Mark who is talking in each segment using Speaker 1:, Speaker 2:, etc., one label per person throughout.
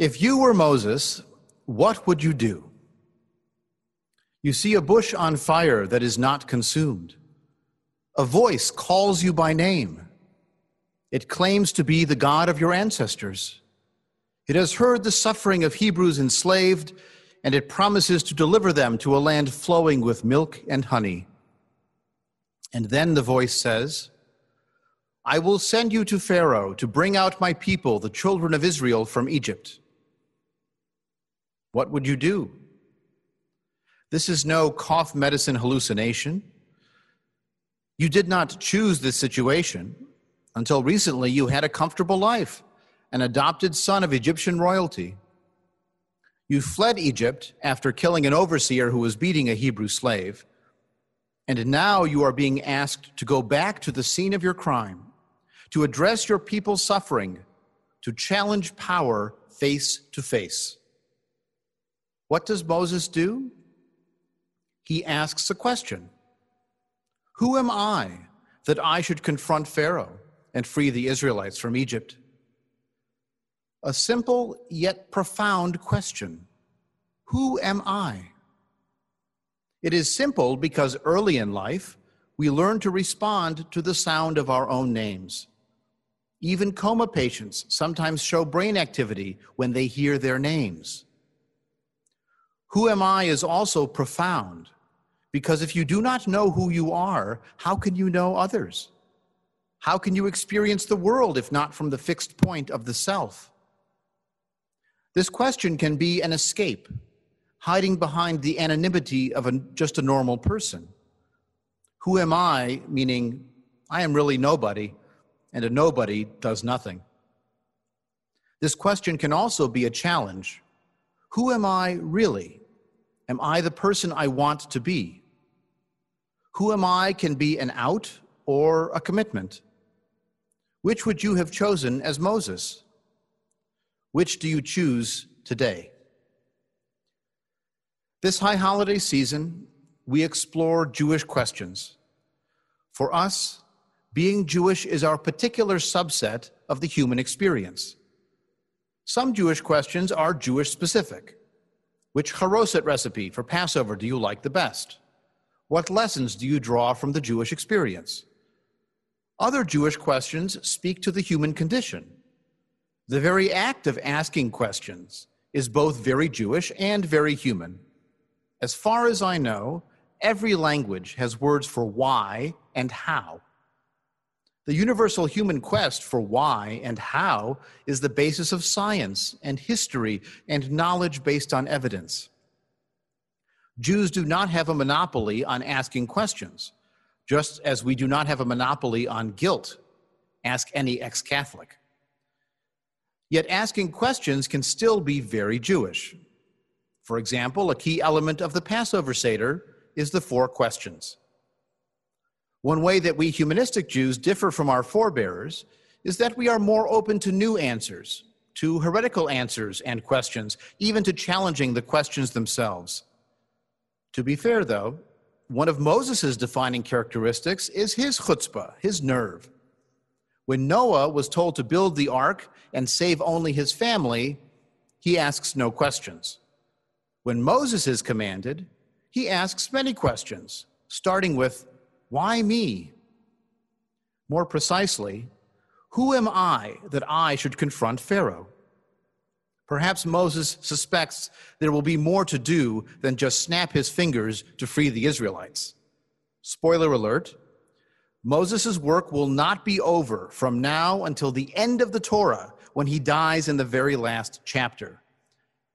Speaker 1: If you were Moses, what would you do? You see a bush on fire that is not consumed. A voice calls you by name. It claims to be the God of your ancestors. It has heard the suffering of Hebrews enslaved, and it promises to deliver them to a land flowing with milk and honey. And then the voice says, I will send you to Pharaoh to bring out my people, the children of Israel, from Egypt. What would you do? This is no cough medicine hallucination. You did not choose this situation. Until recently, you had a comfortable life, an adopted son of Egyptian royalty. You fled Egypt after killing an overseer who was beating a Hebrew slave. And now you are being asked to go back to the scene of your crime, to address your people's suffering, to challenge power face to face. What does Moses do? He asks a question Who am I that I should confront Pharaoh and free the Israelites from Egypt? A simple yet profound question Who am I? It is simple because early in life, we learn to respond to the sound of our own names. Even coma patients sometimes show brain activity when they hear their names. Who am I is also profound because if you do not know who you are, how can you know others? How can you experience the world if not from the fixed point of the self? This question can be an escape, hiding behind the anonymity of a, just a normal person. Who am I, meaning I am really nobody, and a nobody does nothing. This question can also be a challenge. Who am I really? Am I the person I want to be? Who am I can be an out or a commitment. Which would you have chosen as Moses? Which do you choose today? This high holiday season, we explore Jewish questions. For us, being Jewish is our particular subset of the human experience. Some Jewish questions are Jewish specific. Which charoset recipe for Passover do you like the best? What lessons do you draw from the Jewish experience? Other Jewish questions speak to the human condition. The very act of asking questions is both very Jewish and very human. As far as I know, every language has words for why and how. The universal human quest for why and how is the basis of science and history and knowledge based on evidence. Jews do not have a monopoly on asking questions, just as we do not have a monopoly on guilt. Ask any ex Catholic. Yet asking questions can still be very Jewish. For example, a key element of the Passover Seder is the four questions. One way that we humanistic Jews differ from our forebears is that we are more open to new answers, to heretical answers and questions, even to challenging the questions themselves. To be fair, though, one of Moses' defining characteristics is his chutzpah, his nerve. When Noah was told to build the ark and save only his family, he asks no questions. When Moses is commanded, he asks many questions, starting with, why me? More precisely, who am I that I should confront Pharaoh? Perhaps Moses suspects there will be more to do than just snap his fingers to free the Israelites. Spoiler alert Moses' work will not be over from now until the end of the Torah when he dies in the very last chapter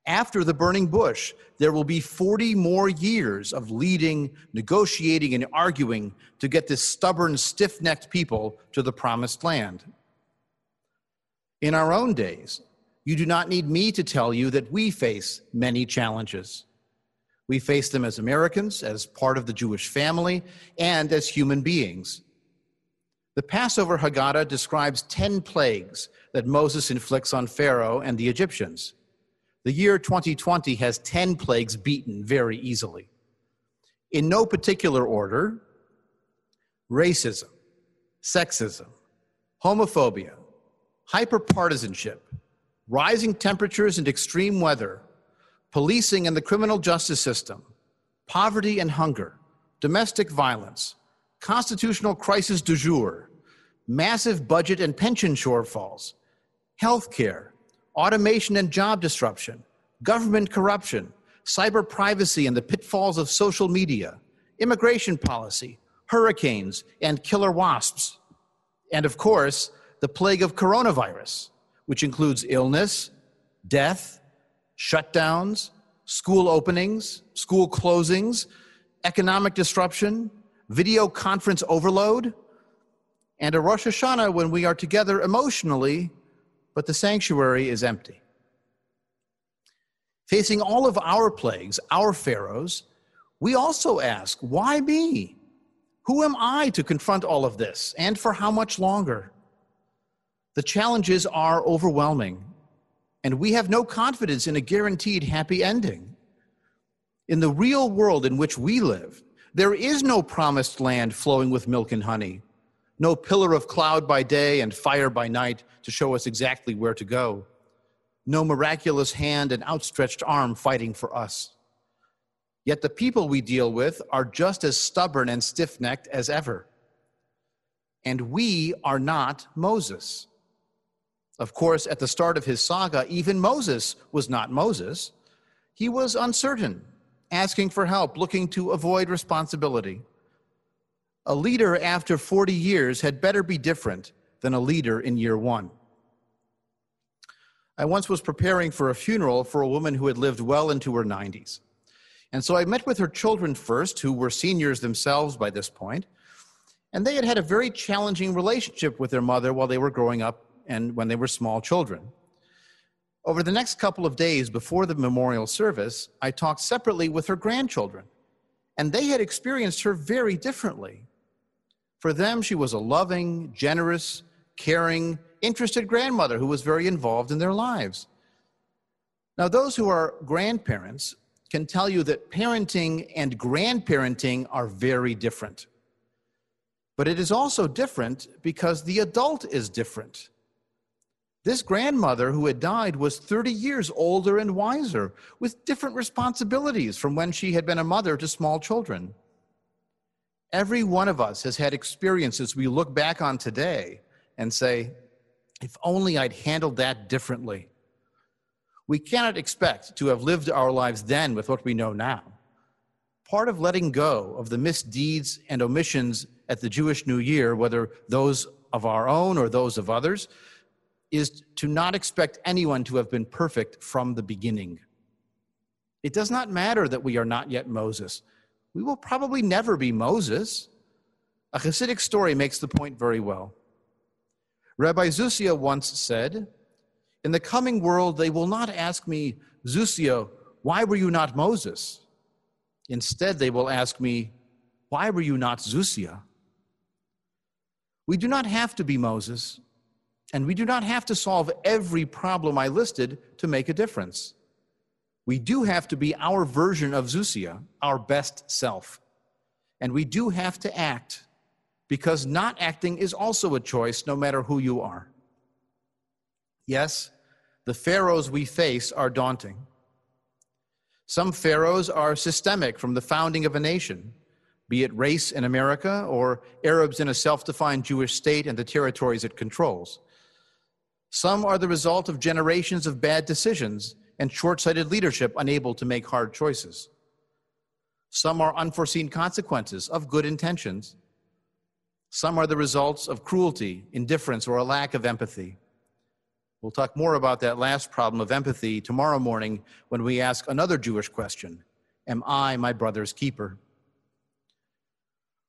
Speaker 1: after the burning bush, there will be 40 more years of leading, negotiating, and arguing to get this stubborn, stiff necked people to the promised land. In our own days, you do not need me to tell you that we face many challenges. We face them as Americans, as part of the Jewish family, and as human beings. The Passover Haggadah describes 10 plagues that Moses inflicts on Pharaoh and the Egyptians. The year 2020 has 10 plagues beaten very easily. In no particular order racism, sexism, homophobia, hyperpartisanship, rising temperatures and extreme weather, policing and the criminal justice system, poverty and hunger, domestic violence, constitutional crisis du jour, massive budget and pension shortfalls, healthcare, automation and job disruption, government corruption, cyber privacy and the pitfalls of social media, immigration policy, hurricanes and killer wasps, and of course, the plague of coronavirus, which includes illness, death, shutdowns, school openings, school closings, economic disruption, video conference overload, and a Rosh Hashanah when we are together emotionally, but the sanctuary is empty. Facing all of our plagues, our pharaohs, we also ask, why me? Who am I to confront all of this, and for how much longer? The challenges are overwhelming, and we have no confidence in a guaranteed happy ending. In the real world in which we live, there is no promised land flowing with milk and honey, no pillar of cloud by day and fire by night to show us exactly where to go, no miraculous hand and outstretched arm fighting for us. Yet the people we deal with are just as stubborn and stiff necked as ever. And we are not Moses. Of course, at the start of his saga, even Moses was not Moses. He was uncertain, asking for help, looking to avoid responsibility. A leader after 40 years had better be different than a leader in year one. I once was preparing for a funeral for a woman who had lived well into her 90s. And so I met with her children first, who were seniors themselves by this point, and they had had a very challenging relationship with their mother while they were growing up and when they were small children. Over the next couple of days before the memorial service, I talked separately with her grandchildren, and they had experienced her very differently. For them, she was a loving, generous, caring, interested grandmother who was very involved in their lives. Now, those who are grandparents can tell you that parenting and grandparenting are very different. But it is also different because the adult is different. This grandmother who had died was 30 years older and wiser, with different responsibilities from when she had been a mother to small children. Every one of us has had experiences we look back on today and say, if only I'd handled that differently. We cannot expect to have lived our lives then with what we know now. Part of letting go of the misdeeds and omissions at the Jewish New Year, whether those of our own or those of others, is to not expect anyone to have been perfect from the beginning. It does not matter that we are not yet Moses. We will probably never be Moses. A Hasidic story makes the point very well. Rabbi Zusia once said, In the coming world, they will not ask me, Zusia, why were you not Moses? Instead, they will ask me, Why were you not Zusia? We do not have to be Moses. And we do not have to solve every problem I listed to make a difference. We do have to be our version of Zusia, our best self. And we do have to act because not acting is also a choice no matter who you are. Yes, the pharaohs we face are daunting. Some pharaohs are systemic from the founding of a nation, be it race in America or Arabs in a self defined Jewish state and the territories it controls. Some are the result of generations of bad decisions and short sighted leadership unable to make hard choices. Some are unforeseen consequences of good intentions. Some are the results of cruelty, indifference, or a lack of empathy. We'll talk more about that last problem of empathy tomorrow morning when we ask another Jewish question Am I my brother's keeper?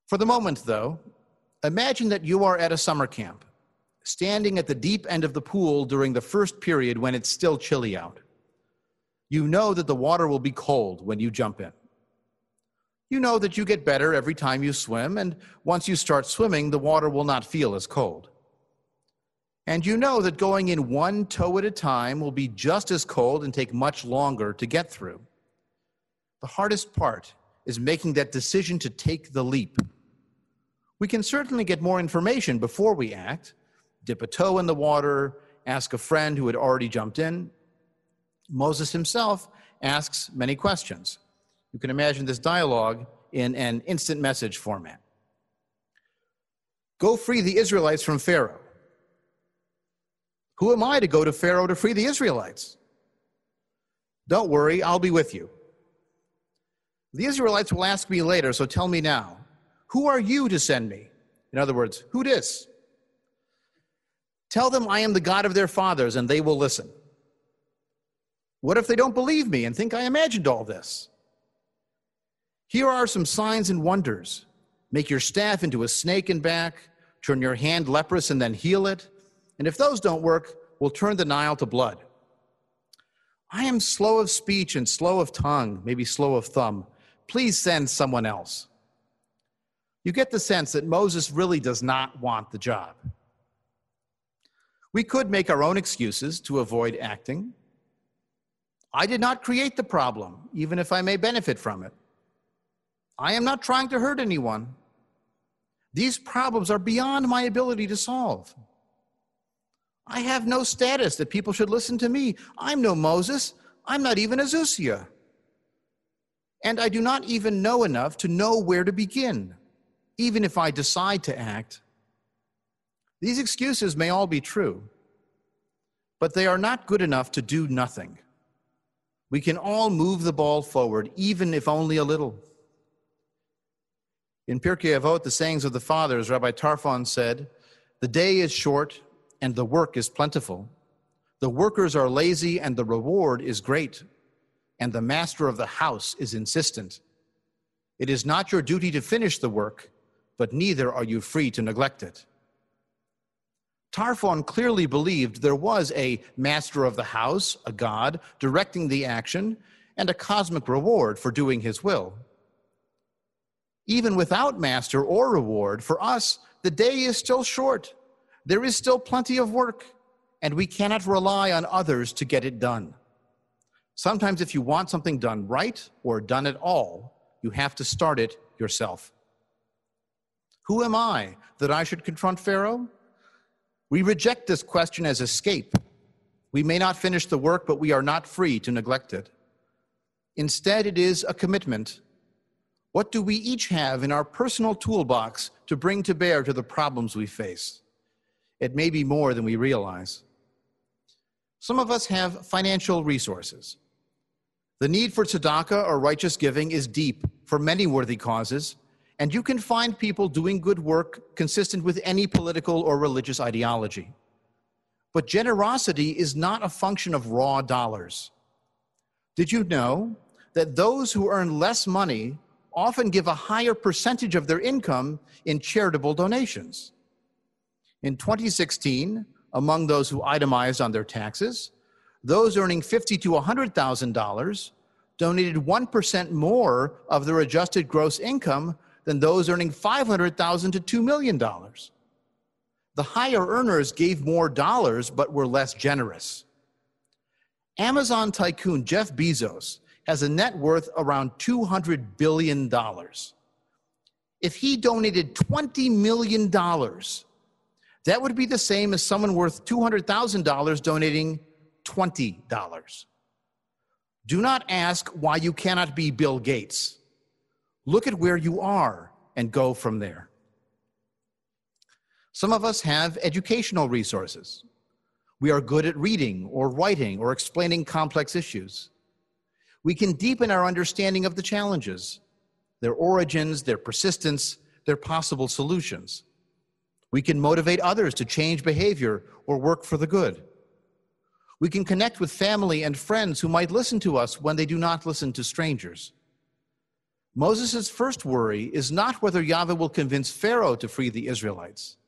Speaker 1: For the moment, though, imagine that you are at a summer camp standing at the deep end of the pool during the first period when it's still chilly out. You know that the water will be cold when you jump in. You know that you get better every time you swim, and once you start swimming, the water will not feel as cold. And you know that going in one toe at a time will be just as cold and take much longer to get through. The hardest part is making that decision to take the leap. We can certainly get more information before we act, dip a toe in the water, ask a friend who had already jumped in. Moses himself asks many questions. You can imagine this dialogue in an instant message format. Go free the Israelites from Pharaoh. Who am I to go to Pharaoh to free the Israelites? Don't worry, I'll be with you. The Israelites will ask me later, so tell me now. Who are you to send me? In other words, who dis? Tell them I am the God of their fathers, and they will listen. What if they don't believe me and think I imagined all this? Here are some signs and wonders. Make your staff into a snake and back, turn your hand leprous and then heal it. And if those don't work, we'll turn the Nile to blood. I am slow of speech and slow of tongue, maybe slow of thumb. Please send someone else. You get the sense that Moses really does not want the job. We could make our own excuses to avoid acting. I did not create the problem, even if I may benefit from it. I am not trying to hurt anyone. These problems are beyond my ability to solve. I have no status that people should listen to me. I'm no Moses. I'm not even Azusia. And I do not even know enough to know where to begin, even if I decide to act. These excuses may all be true, but they are not good enough to do nothing. We can all move the ball forward, even if only a little. In Pirkei Avot, the sayings of the fathers, Rabbi Tarfon said, The day is short and the work is plentiful. The workers are lazy and the reward is great. And the master of the house is insistent. It is not your duty to finish the work, but neither are you free to neglect it. Tarfon clearly believed there was a master of the house, a god, directing the action, and a cosmic reward for doing his will. Even without master or reward, for us, the day is still short. There is still plenty of work, and we cannot rely on others to get it done. Sometimes, if you want something done right or done at all, you have to start it yourself. Who am I that I should confront Pharaoh? We reject this question as escape. We may not finish the work, but we are not free to neglect it. Instead, it is a commitment what do we each have in our personal toolbox to bring to bear to the problems we face? It may be more than we realize. Some of us have financial resources. The need for tzedakah or righteous giving is deep for many worthy causes, and you can find people doing good work consistent with any political or religious ideology. But generosity is not a function of raw dollars. Did you know that those who earn less money often give a higher percentage of their income in charitable donations. In 2016, among those who itemized on their taxes, those earning $50 to $100,000 donated 1% more of their adjusted gross income than those earning $500,000 to $2 million. The higher earners gave more dollars but were less generous. Amazon tycoon Jeff Bezos has a net worth around $200 billion. If he donated $20 million, that would be the same as someone worth $200,000 donating $20. Do not ask why you cannot be Bill Gates. Look at where you are and go from there. Some of us have educational resources. We are good at reading or writing or explaining complex issues we can deepen our understanding of the challenges, their origins, their persistence, their possible solutions. We can motivate others to change behavior or work for the good. We can connect with family and friends who might listen to us when they do not listen to strangers. Moses' first worry is not whether Yahweh will convince Pharaoh to free the Israelites.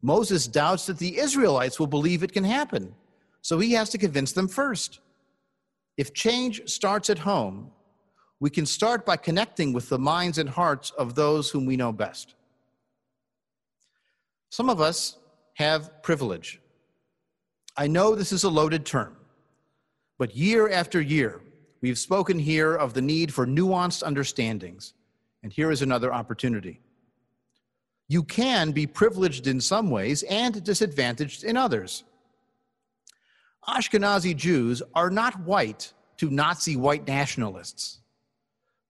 Speaker 1: Moses doubts that the Israelites will believe it can happen, so he has to convince them first. If change starts at home, we can start by connecting with the minds and hearts of those whom we know best. Some of us have privilege. I know this is a loaded term, but year after year, we've spoken here of the need for nuanced understandings, and here is another opportunity. You can be privileged in some ways and disadvantaged in others. Ashkenazi Jews are not white to Nazi white nationalists,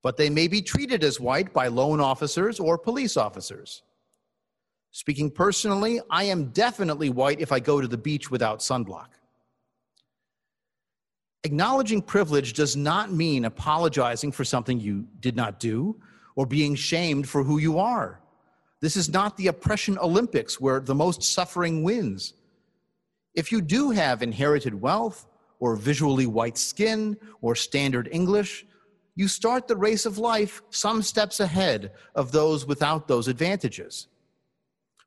Speaker 1: but they may be treated as white by loan officers or police officers. Speaking personally, I am definitely white if I go to the beach without sunblock. Acknowledging privilege does not mean apologizing for something you did not do or being shamed for who you are. This is not the oppression Olympics where the most suffering wins. If you do have inherited wealth or visually white skin or standard English, you start the race of life some steps ahead of those without those advantages.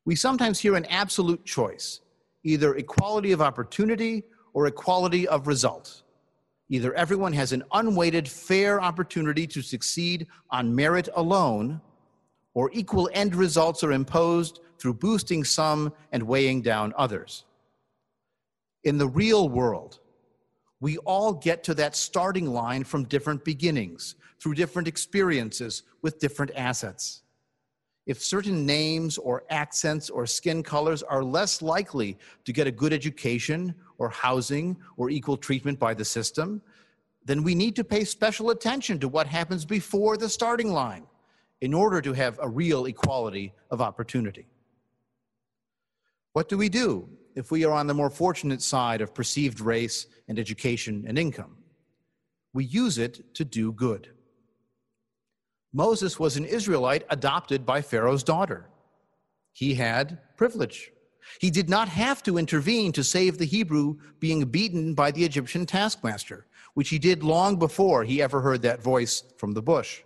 Speaker 1: We sometimes hear an absolute choice either equality of opportunity or equality of result. Either everyone has an unweighted, fair opportunity to succeed on merit alone, or equal end results are imposed through boosting some and weighing down others. In the real world, we all get to that starting line from different beginnings, through different experiences with different assets. If certain names or accents or skin colors are less likely to get a good education or housing or equal treatment by the system, then we need to pay special attention to what happens before the starting line in order to have a real equality of opportunity. What do we do if we are on the more fortunate side of perceived race and education and income? We use it to do good. Moses was an Israelite adopted by Pharaoh's daughter. He had privilege. He did not have to intervene to save the Hebrew being beaten by the Egyptian taskmaster, which he did long before he ever heard that voice from the bush.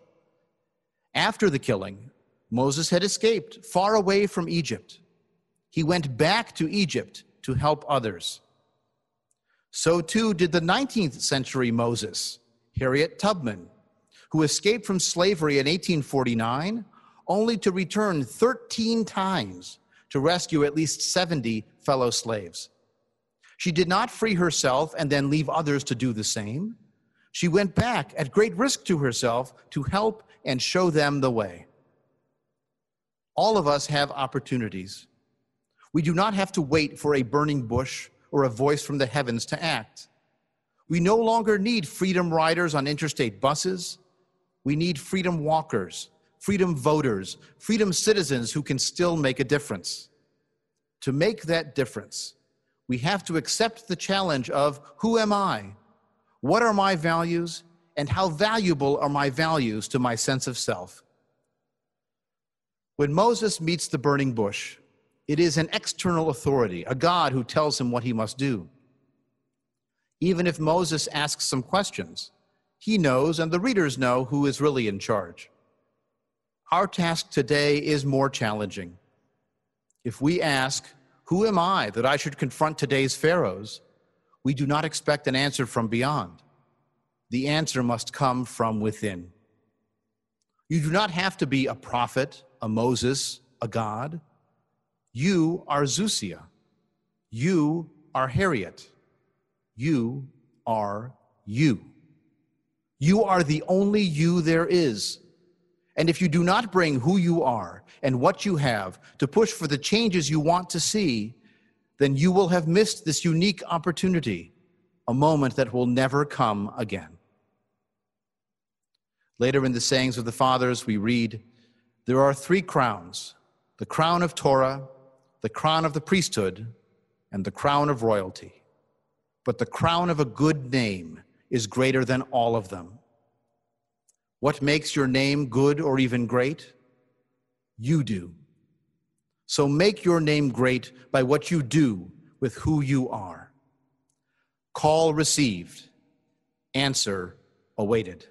Speaker 1: After the killing, Moses had escaped far away from Egypt. He went back to Egypt to help others. So too did the 19th century Moses, Harriet Tubman, who escaped from slavery in 1849 only to return 13 times to rescue at least 70 fellow slaves. She did not free herself and then leave others to do the same. She went back at great risk to herself to help and show them the way. All of us have opportunities. We do not have to wait for a burning bush or a voice from the heavens to act. We no longer need freedom riders on interstate buses. We need freedom walkers freedom voters, freedom citizens who can still make a difference. To make that difference, we have to accept the challenge of who am I? What are my values? And how valuable are my values to my sense of self? When Moses meets the burning bush, it is an external authority, a God who tells him what he must do. Even if Moses asks some questions, he knows and the readers know who is really in charge. Our task today is more challenging. If we ask, Who am I that I should confront today's Pharaohs? we do not expect an answer from beyond. The answer must come from within. You do not have to be a prophet, a Moses, a God. You are Zusia. You are Harriet. You are you. You are the only you there is. And if you do not bring who you are and what you have to push for the changes you want to see, then you will have missed this unique opportunity, a moment that will never come again. Later in the sayings of the fathers, we read, There are three crowns the crown of Torah, the crown of the priesthood, and the crown of royalty. But the crown of a good name is greater than all of them. What makes your name good or even great? You do. So make your name great by what you do with who you are. Call received, answer awaited.